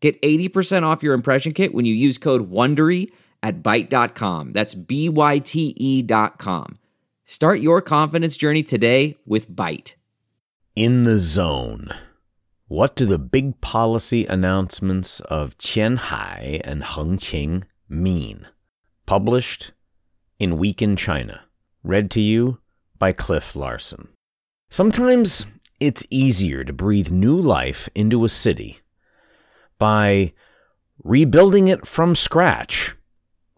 Get 80% off your impression kit when you use code WONDERY at Byte.com. That's B-Y-T-E dot com. Start your confidence journey today with Byte. In the zone. What do the big policy announcements of Qianhai and Hengqin mean? Published in Week in China. Read to you by Cliff Larson. Sometimes it's easier to breathe new life into a city by rebuilding it from scratch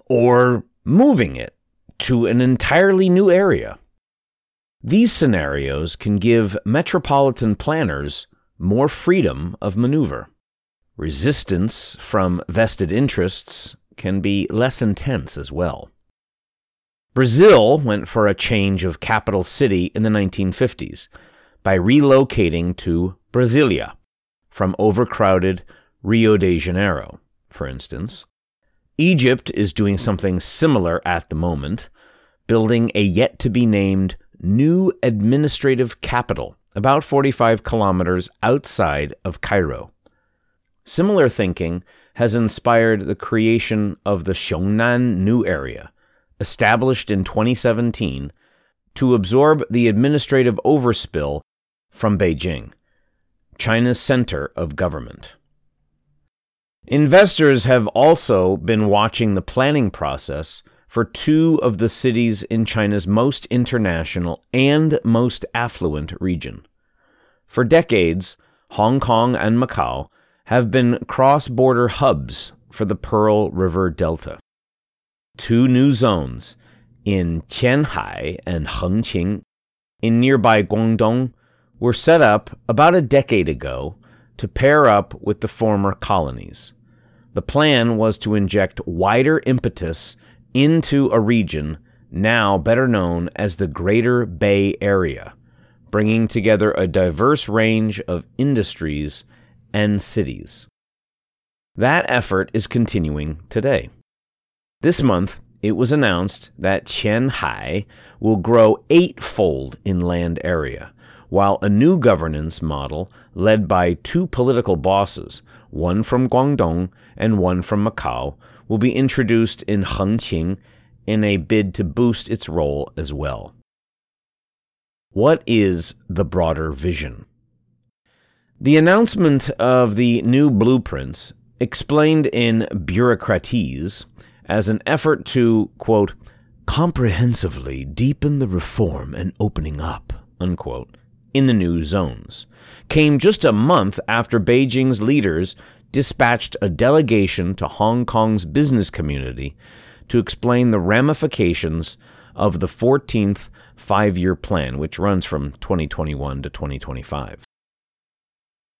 or moving it to an entirely new area. These scenarios can give metropolitan planners more freedom of maneuver. Resistance from vested interests can be less intense as well. Brazil went for a change of capital city in the 1950s by relocating to Brasilia from overcrowded Rio de Janeiro, for instance. Egypt is doing something similar at the moment, building a yet to be named new administrative capital about 45 kilometers outside of Cairo. Similar thinking has inspired the creation of the Xiong'an New Area, established in 2017 to absorb the administrative overspill from Beijing, China's center of government. Investors have also been watching the planning process for two of the cities in China's most international and most affluent region. For decades, Hong Kong and Macau have been cross border hubs for the Pearl River Delta. Two new zones in Qianhai and Hengqin in nearby Guangdong were set up about a decade ago to pair up with the former colonies. The plan was to inject wider impetus into a region now better known as the Greater Bay Area, bringing together a diverse range of industries and cities. That effort is continuing today. This month, it was announced that Qianhai will grow eightfold in land area, while a new governance model led by two political bosses, one from Guangdong and one from Macau, will be introduced in Hengqin in a bid to boost its role as well. What is the broader vision? The announcement of the new blueprints, explained in bureaucratese as an effort to, quote, comprehensively deepen the reform and opening up, unquote, in the new zones, came just a month after Beijing's leaders dispatched a delegation to Hong Kong's business community to explain the ramifications of the 14th five year plan, which runs from 2021 to 2025.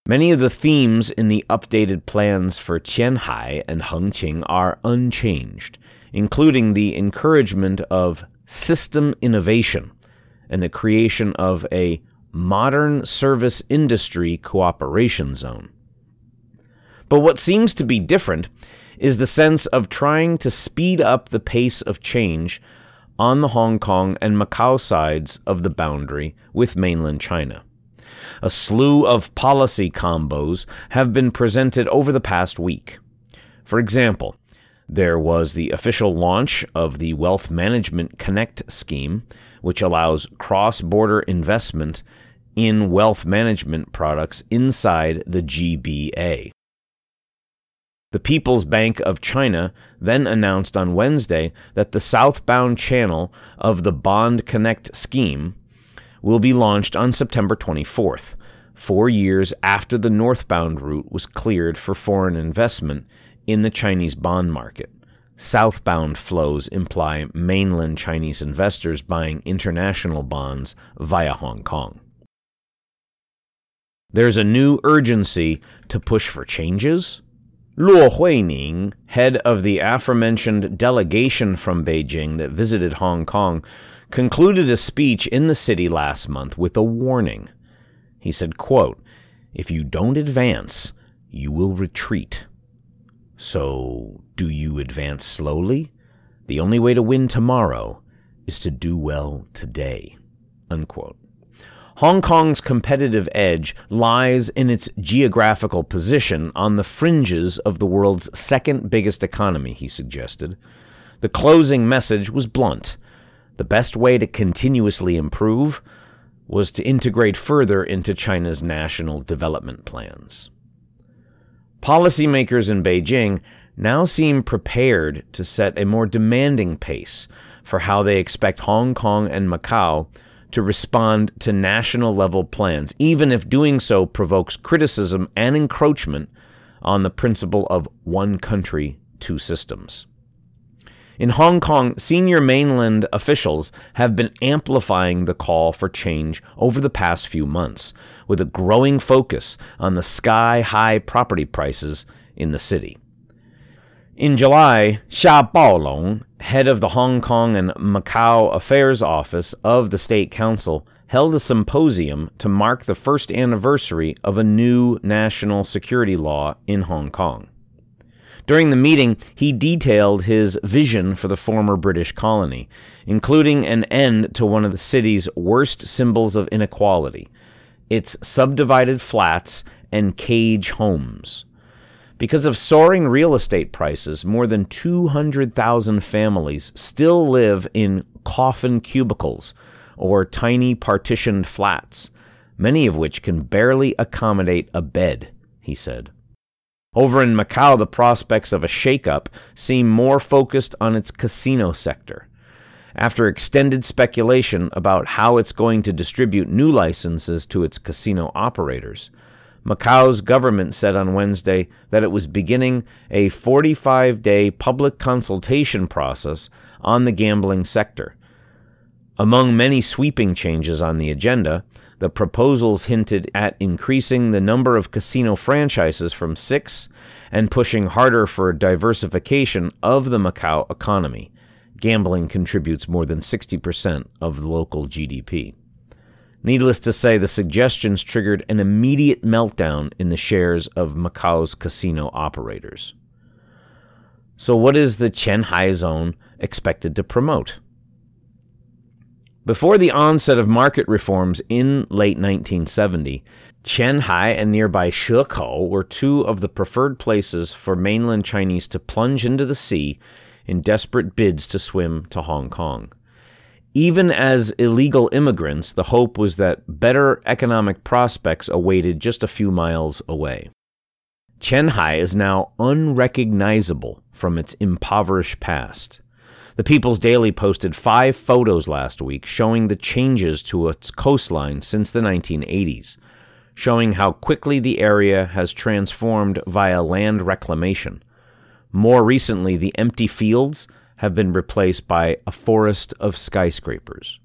Many of the themes in the updated plans for Qianhai and Hengqin are unchanged, including the encouragement of system innovation and the creation of a modern service industry cooperation zone. But what seems to be different is the sense of trying to speed up the pace of change on the Hong Kong and Macau sides of the boundary with mainland China. A slew of policy combos have been presented over the past week. For example, there was the official launch of the Wealth Management Connect scheme, which allows cross border investment in wealth management products inside the GBA. The People's Bank of China then announced on Wednesday that the southbound channel of the Bond Connect scheme will be launched on September 24th, four years after the northbound route was cleared for foreign investment in the Chinese bond market. Southbound flows imply mainland Chinese investors buying international bonds via Hong Kong. There's a new urgency to push for changes Luo Huining, head of the aforementioned delegation from Beijing that visited Hong Kong, concluded a speech in the city last month with a warning. He said, quote, If you don't advance, you will retreat. So, do you advance slowly? The only way to win tomorrow is to do well today. Unquote. Hong Kong's competitive edge lies in its geographical position on the fringes of the world's second biggest economy, he suggested. The closing message was blunt. The best way to continuously improve was to integrate further into China's national development plans. Policymakers in Beijing now seem prepared to set a more demanding pace for how they expect Hong Kong and Macau to respond to national level plans, even if doing so provokes criticism and encroachment on the principle of one country, two systems. In Hong Kong, senior mainland officials have been amplifying the call for change over the past few months, with a growing focus on the sky high property prices in the city. In July, Xia Baolong, head of the Hong Kong and Macau Affairs Office of the State Council, held a symposium to mark the first anniversary of a new national security law in Hong Kong. During the meeting, he detailed his vision for the former British colony, including an end to one of the city's worst symbols of inequality its subdivided flats and cage homes. Because of soaring real estate prices, more than 200,000 families still live in coffin cubicles or tiny partitioned flats, many of which can barely accommodate a bed, he said. Over in Macau, the prospects of a shakeup seem more focused on its casino sector. After extended speculation about how it's going to distribute new licenses to its casino operators, Macau's government said on Wednesday that it was beginning a 45 day public consultation process on the gambling sector. Among many sweeping changes on the agenda, the proposals hinted at increasing the number of casino franchises from six and pushing harder for diversification of the Macau economy. Gambling contributes more than 60% of the local GDP. Needless to say, the suggestions triggered an immediate meltdown in the shares of Macau's casino operators. So, what is the Qianhai zone expected to promote? Before the onset of market reforms in late 1970, Qianhai and nearby Shekou were two of the preferred places for mainland Chinese to plunge into the sea in desperate bids to swim to Hong Kong. Even as illegal immigrants, the hope was that better economic prospects awaited just a few miles away. Qianhai is now unrecognizable from its impoverished past. The People's Daily posted five photos last week showing the changes to its coastline since the 1980s, showing how quickly the area has transformed via land reclamation. More recently, the empty fields have been replaced by a forest of skyscrapers.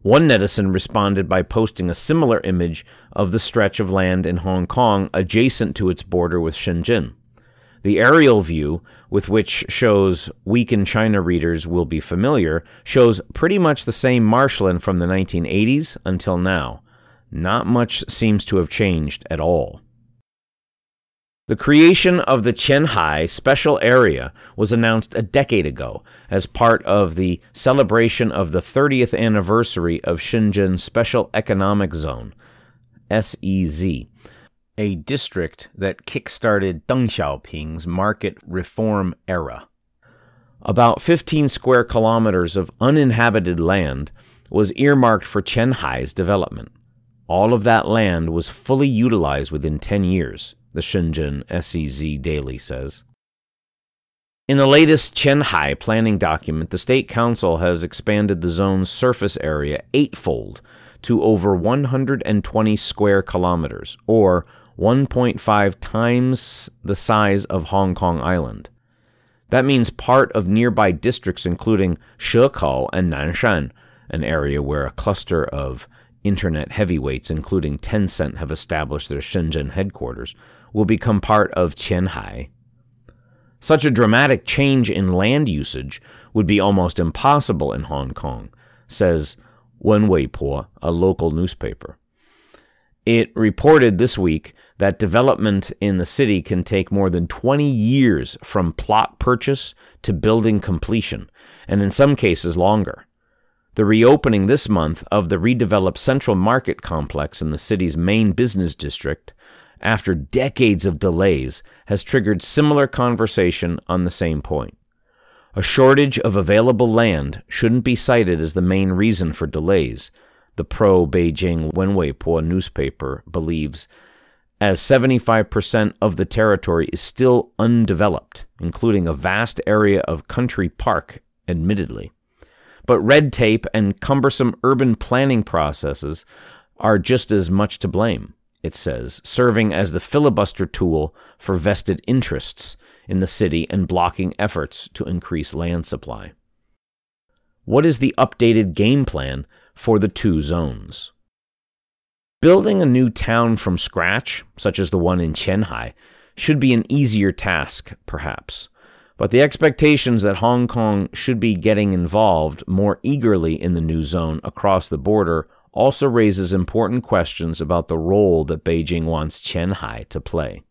One netizen responded by posting a similar image of the stretch of land in Hong Kong adjacent to its border with Shenzhen. The aerial view, with which shows Week in China readers will be familiar, shows pretty much the same marshland from the 1980s until now. Not much seems to have changed at all. The creation of the Qianhai Special Area was announced a decade ago as part of the celebration of the 30th anniversary of Shenzhen Special Economic Zone, SEZ, a district that kickstarted Deng Xiaoping's market reform era. About 15 square kilometers of uninhabited land was earmarked for Qianhai's development. All of that land was fully utilized within 10 years the Shenzhen SEZ Daily says. In the latest Qianhai planning document, the State Council has expanded the zone's surface area eightfold to over 120 square kilometers, or 1.5 times the size of Hong Kong Island. That means part of nearby districts, including Shekou and Nanshan, an area where a cluster of internet heavyweights, including Tencent, have established their Shenzhen headquarters, will become part of Qianhai. Such a dramatic change in land usage would be almost impossible in Hong Kong, says Wen Wei Po, a local newspaper. It reported this week that development in the city can take more than 20 years from plot purchase to building completion, and in some cases longer. The reopening this month of the redeveloped Central Market complex in the city's main business district, after decades of delays, has triggered similar conversation on the same point. A shortage of available land shouldn't be cited as the main reason for delays, the pro Beijing Wen Wei Po newspaper believes, as 75% of the territory is still undeveloped, including a vast area of country park, admittedly. But red tape and cumbersome urban planning processes are just as much to blame, it says, serving as the filibuster tool for vested interests in the city and blocking efforts to increase land supply. What is the updated game plan for the two zones? Building a new town from scratch, such as the one in Qianhai, should be an easier task, perhaps. But the expectations that Hong Kong should be getting involved more eagerly in the new zone across the border also raises important questions about the role that Beijing wants Qianhai to play.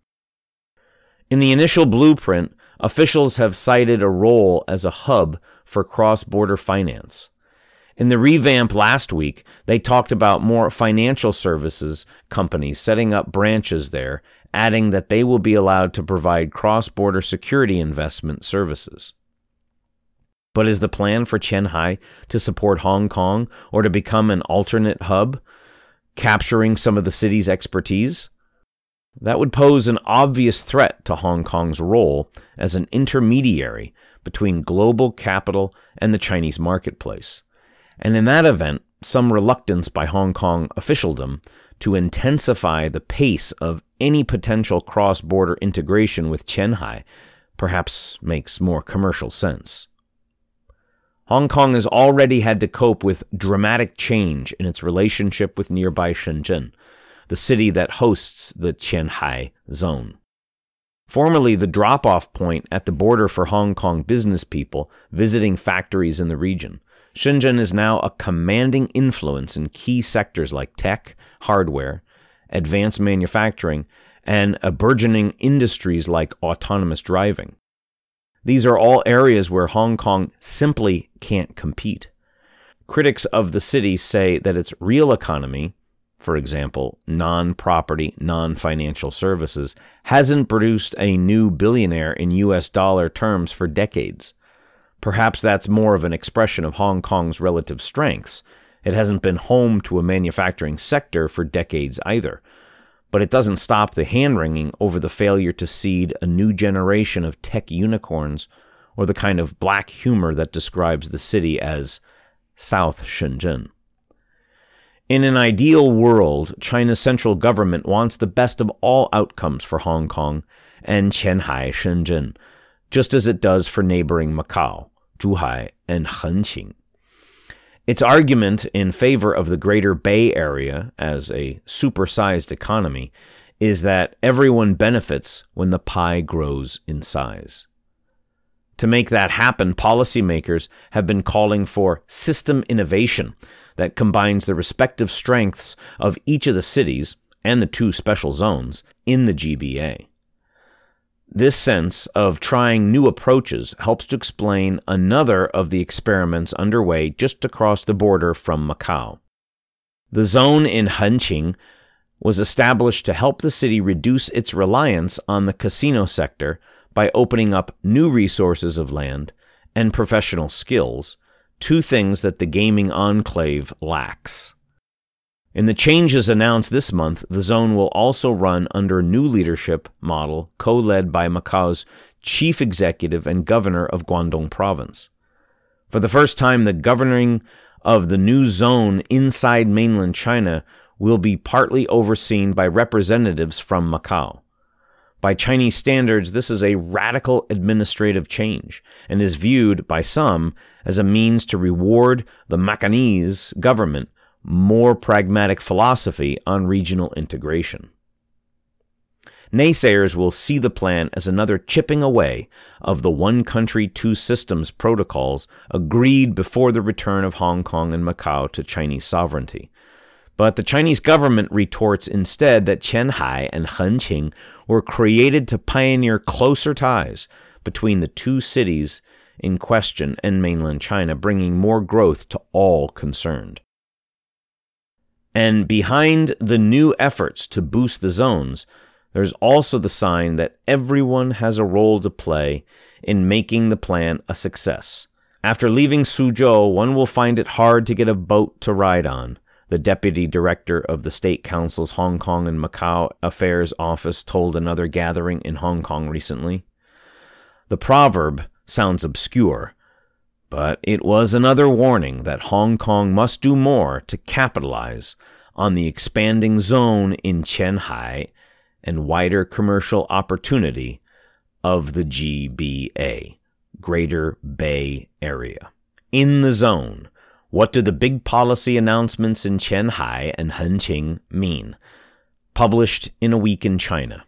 In the initial blueprint, officials have cited a role as a hub for cross border finance. In the revamp last week, they talked about more financial services companies setting up branches there adding that they will be allowed to provide cross border security investment services. But is the plan for Qianhai to support Hong Kong or to become an alternate hub, capturing some of the city's expertise? That would pose an obvious threat to Hong Kong's role as an intermediary between global capital and the Chinese marketplace. And in that event, some reluctance by Hong Kong officialdom to intensify the pace of any potential cross border integration with Qianhai perhaps makes more commercial sense. Hong Kong has already had to cope with dramatic change in its relationship with nearby Shenzhen, the city that hosts the Qianhai zone. Formerly the drop off point at the border for Hong Kong business people visiting factories in the region, Shenzhen is now a commanding influence in key sectors like tech, hardware, advanced manufacturing, and a burgeoning industries like autonomous driving. These are all areas where Hong Kong simply can't compete. Critics of the city say that its real economy, for example, non property, non financial services, hasn't produced a new billionaire in US dollar terms for decades. Perhaps that's more of an expression of Hong Kong's relative strengths it hasn't been home to a manufacturing sector for decades either. But it doesn't stop the hand wringing over the failure to seed a new generation of tech unicorns or the kind of black humor that describes the city as South Shenzhen. In an ideal world, China's central government wants the best of all outcomes for Hong Kong and Qianhai, Shenzhen, just as it does for neighboring Macau, Zhuhai, and Hengqin. Its argument in favor of the Greater Bay Area as a supersized economy is that everyone benefits when the pie grows in size. To make that happen, policymakers have been calling for system innovation that combines the respective strengths of each of the cities and the two special zones in the GBA. This sense of trying new approaches helps to explain another of the experiments underway just across the border from Macau. The zone in Hengqin was established to help the city reduce its reliance on the casino sector by opening up new resources of land and professional skills, two things that the gaming enclave lacks. In the changes announced this month, the zone will also run under a new leadership model co led by Macau's chief executive and governor of Guangdong province. For the first time, the governing of the new zone inside mainland China will be partly overseen by representatives from Macau. By Chinese standards, this is a radical administrative change and is viewed by some as a means to reward the Macanese government more pragmatic philosophy on regional integration. naysayers will see the plan as another chipping away of the one country, two systems protocols agreed before the return of Hong Kong and Macau to Chinese sovereignty. But the Chinese government retorts instead that Qianhai and Hengqin were created to pioneer closer ties between the two cities in question and mainland China, bringing more growth to all concerned. And behind the new efforts to boost the zones, there's also the sign that everyone has a role to play in making the plan a success. After leaving Suzhou, one will find it hard to get a boat to ride on. The deputy director of the State Council's Hong Kong and Macau Affairs Office told another gathering in Hong Kong recently. The proverb sounds obscure, but it was another warning that Hong Kong must do more to capitalize on the expanding zone in Qianhai and wider commercial opportunity of the GBA, Greater Bay Area. In the zone, what do the big policy announcements in Qianhai and Hengqin mean? Published in a week in China.